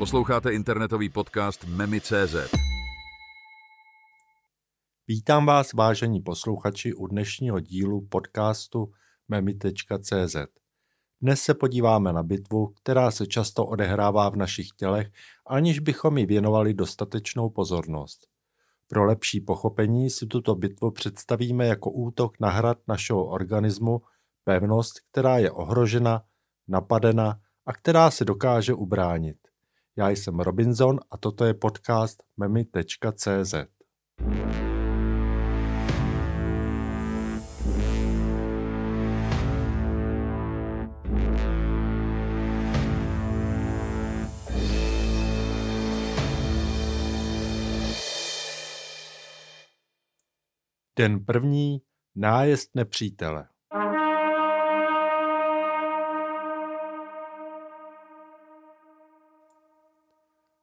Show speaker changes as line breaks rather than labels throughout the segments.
Posloucháte internetový podcast Memi.cz.
Vítám vás, vážení posluchači, u dnešního dílu podcastu Memi.cz. Dnes se podíváme na bitvu, která se často odehrává v našich tělech, aniž bychom ji věnovali dostatečnou pozornost. Pro lepší pochopení si tuto bitvu představíme jako útok na hrad našeho organismu, pevnost, která je ohrožena, napadena a která se dokáže ubránit. Já jsem Robinson a toto je podcast memi.cz. Den první. Nájezd nepřítele.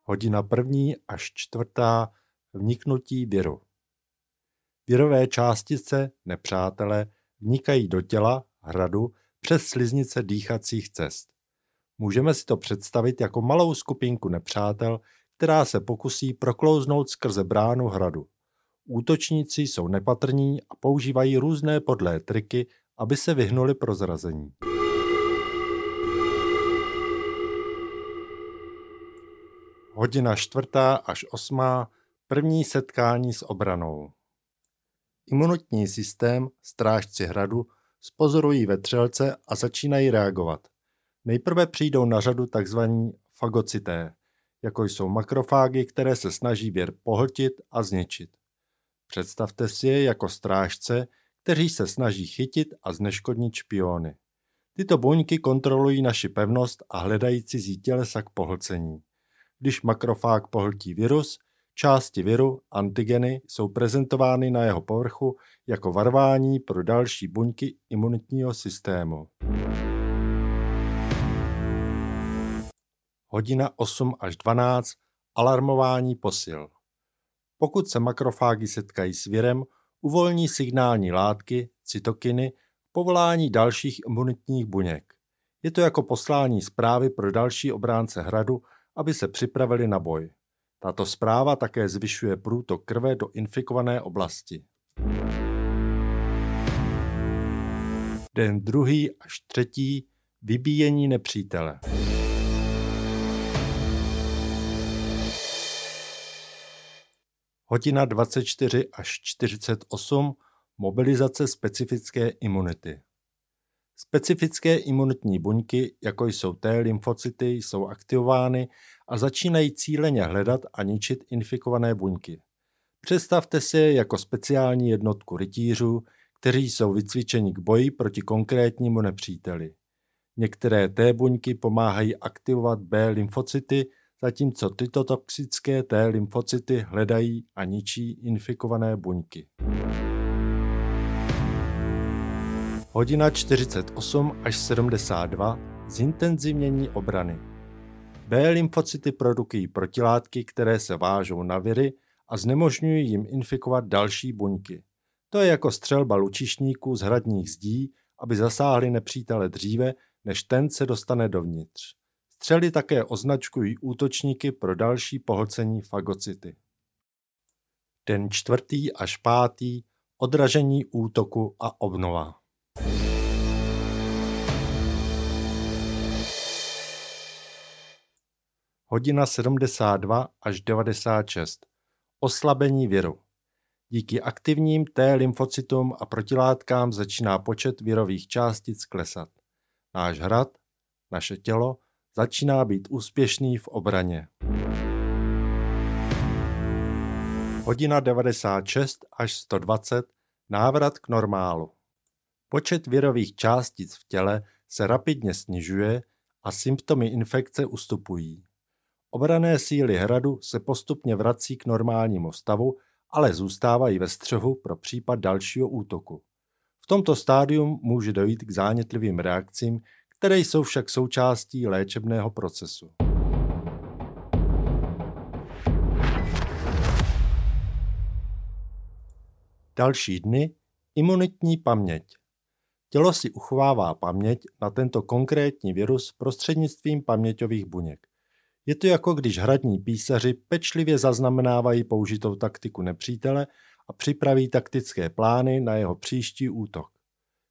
Hodina první až čtvrtá. Vniknutí viru. Virové částice, nepřátelé, vnikají do těla, hradu, přes sliznice dýchacích cest. Můžeme si to představit jako malou skupinku nepřátel, která se pokusí proklouznout skrze bránu hradu. Útočníci jsou nepatrní a používají různé podlé triky, aby se vyhnuli prozrazení. Hodina čtvrtá až osmá, první setkání s obranou. Imunitní systém, strážci hradu, spozorují vetřelce a začínají reagovat. Nejprve přijdou na řadu tzv. fagocité, jako jsou makrofágy, které se snaží věr pohltit a zničit. Představte si je jako strážce, kteří se snaží chytit a zneškodnit špiony. Tyto buňky kontrolují naši pevnost a hledají cizí tělesa k pohlcení. Když makrofág pohltí virus, části viru, antigeny, jsou prezentovány na jeho povrchu jako varování pro další buňky imunitního systému. Hodina 8 až 12. Alarmování posil. Pokud se makrofágy setkají s virem, uvolní signální látky, cytokiny, povolání dalších imunitních buněk. Je to jako poslání zprávy pro další obránce hradu, aby se připravili na boj. Tato zpráva také zvyšuje průtok krve do infikované oblasti. Den druhý až třetí vybíjení nepřítele. Hodina 24 až 48 mobilizace specifické imunity. Specifické imunitní buňky, jako jsou T lymfocyty, jsou aktivovány a začínají cíleně hledat a ničit infikované buňky. Představte si je jako speciální jednotku rytířů, kteří jsou vycvičeni k boji proti konkrétnímu nepříteli. Některé T buňky pomáhají aktivovat B lymfocyty, zatímco tyto toxické T lymfocyty hledají a ničí infikované buňky. Hodina 48 až 72 zintenzivnění obrany. B lymfocyty produkují protilátky, které se vážou na viry a znemožňují jim infikovat další buňky. To je jako střelba lučišníků z hradních zdí, aby zasáhli nepřítele dříve, než ten se dostane dovnitř. Střely také označkují útočníky pro další pohlcení fagocity. Den čtvrtý až pátý odražení útoku a obnova. Hodina 72 až 96. Oslabení viru. Díky aktivním T lymfocytům a protilátkám začíná počet virových částic klesat. Náš hrad, naše tělo, začíná být úspěšný v obraně. Hodina 96 až 120. Návrat k normálu. Počet virových částic v těle se rapidně snižuje a symptomy infekce ustupují. Obrané síly hradu se postupně vrací k normálnímu stavu, ale zůstávají ve střehu pro případ dalšího útoku. V tomto stádium může dojít k zánětlivým reakcím, které jsou však součástí léčebného procesu. Další dny imunitní paměť. Tělo si uchovává paměť na tento konkrétní virus prostřednictvím paměťových buněk. Je to jako když hradní písaři pečlivě zaznamenávají použitou taktiku nepřítele a připraví taktické plány na jeho příští útok.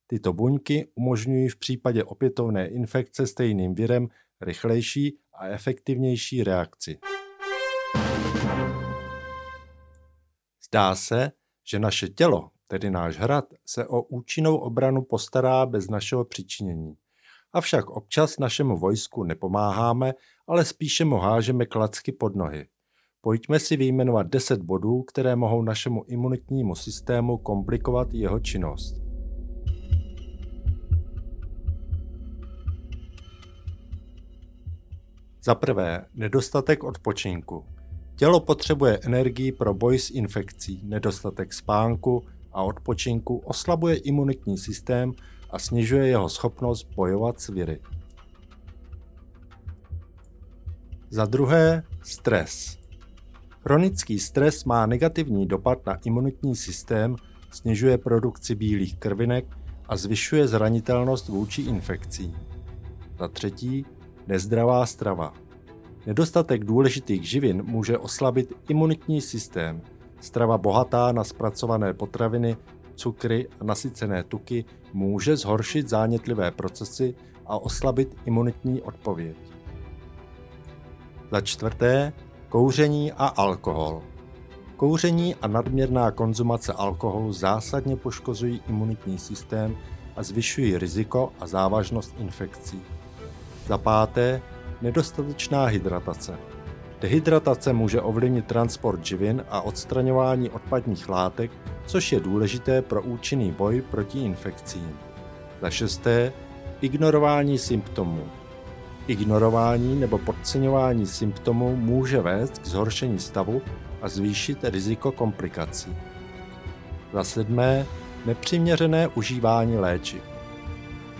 Tyto buňky umožňují v případě opětovné infekce stejným virem rychlejší a efektivnější reakci. Zdá se, že naše tělo, tedy náš hrad, se o účinnou obranu postará bez našeho přičinění. Avšak občas našemu vojsku nepomáháme, ale spíše mu hážeme klacky pod nohy. Pojďme si vyjmenovat 10 bodů, které mohou našemu imunitnímu systému komplikovat jeho činnost. Za prvé, nedostatek odpočinku. Tělo potřebuje energii pro boj s infekcí, nedostatek spánku a odpočinku oslabuje imunitní systém a snižuje jeho schopnost bojovat s viry. Za druhé, stres. Chronický stres má negativní dopad na imunitní systém, snižuje produkci bílých krvinek a zvyšuje zranitelnost vůči infekcí. Za třetí, nezdravá strava. Nedostatek důležitých živin může oslabit imunitní systém. Strava bohatá na zpracované potraviny, cukry a nasycené tuky může zhoršit zánětlivé procesy a oslabit imunitní odpověď. Za čtvrté, kouření a alkohol. Kouření a nadměrná konzumace alkoholu zásadně poškozují imunitní systém a zvyšují riziko a závažnost infekcí. Za páté, nedostatečná hydratace. Dehydratace může ovlivnit transport živin a odstraňování odpadních látek, což je důležité pro účinný boj proti infekcím. Za šesté, ignorování symptomů. Ignorování nebo podceňování symptomů může vést k zhoršení stavu a zvýšit riziko komplikací. Za sedmé, nepřiměřené užívání léčiv.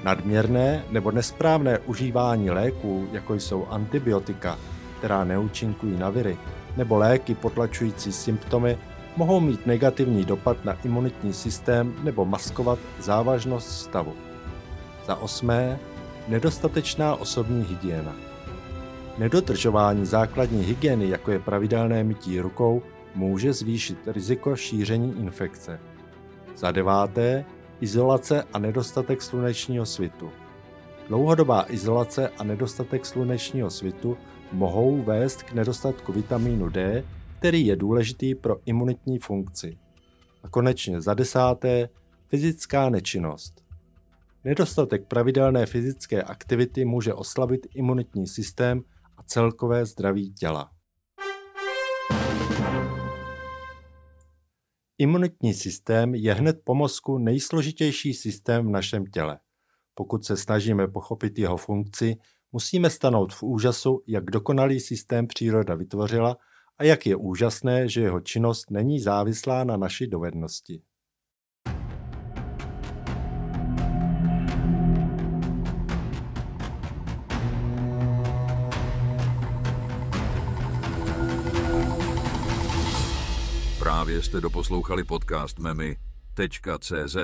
Nadměrné nebo nesprávné užívání léků, jako jsou antibiotika, která neúčinkují na viry, nebo léky potlačující symptomy, mohou mít negativní dopad na imunitní systém nebo maskovat závažnost stavu. Za osmé, nedostatečná osobní hygiena. Nedodržování základní hygieny, jako je pravidelné mytí rukou, může zvýšit riziko šíření infekce. Za deváté, izolace a nedostatek slunečního svitu. Dlouhodobá izolace a nedostatek slunečního svitu mohou vést k nedostatku vitamínu D, který je důležitý pro imunitní funkci. A konečně za desáté, fyzická nečinnost. Nedostatek pravidelné fyzické aktivity může oslabit imunitní systém a celkové zdraví těla. Imunitní systém je hned po mozku nejsložitější systém v našem těle. Pokud se snažíme pochopit jeho funkci, musíme stanout v úžasu, jak dokonalý systém příroda vytvořila a jak je úžasné, že jeho činnost není závislá na naší dovednosti.
Právě jste doposlouchali podcast Memy.cz.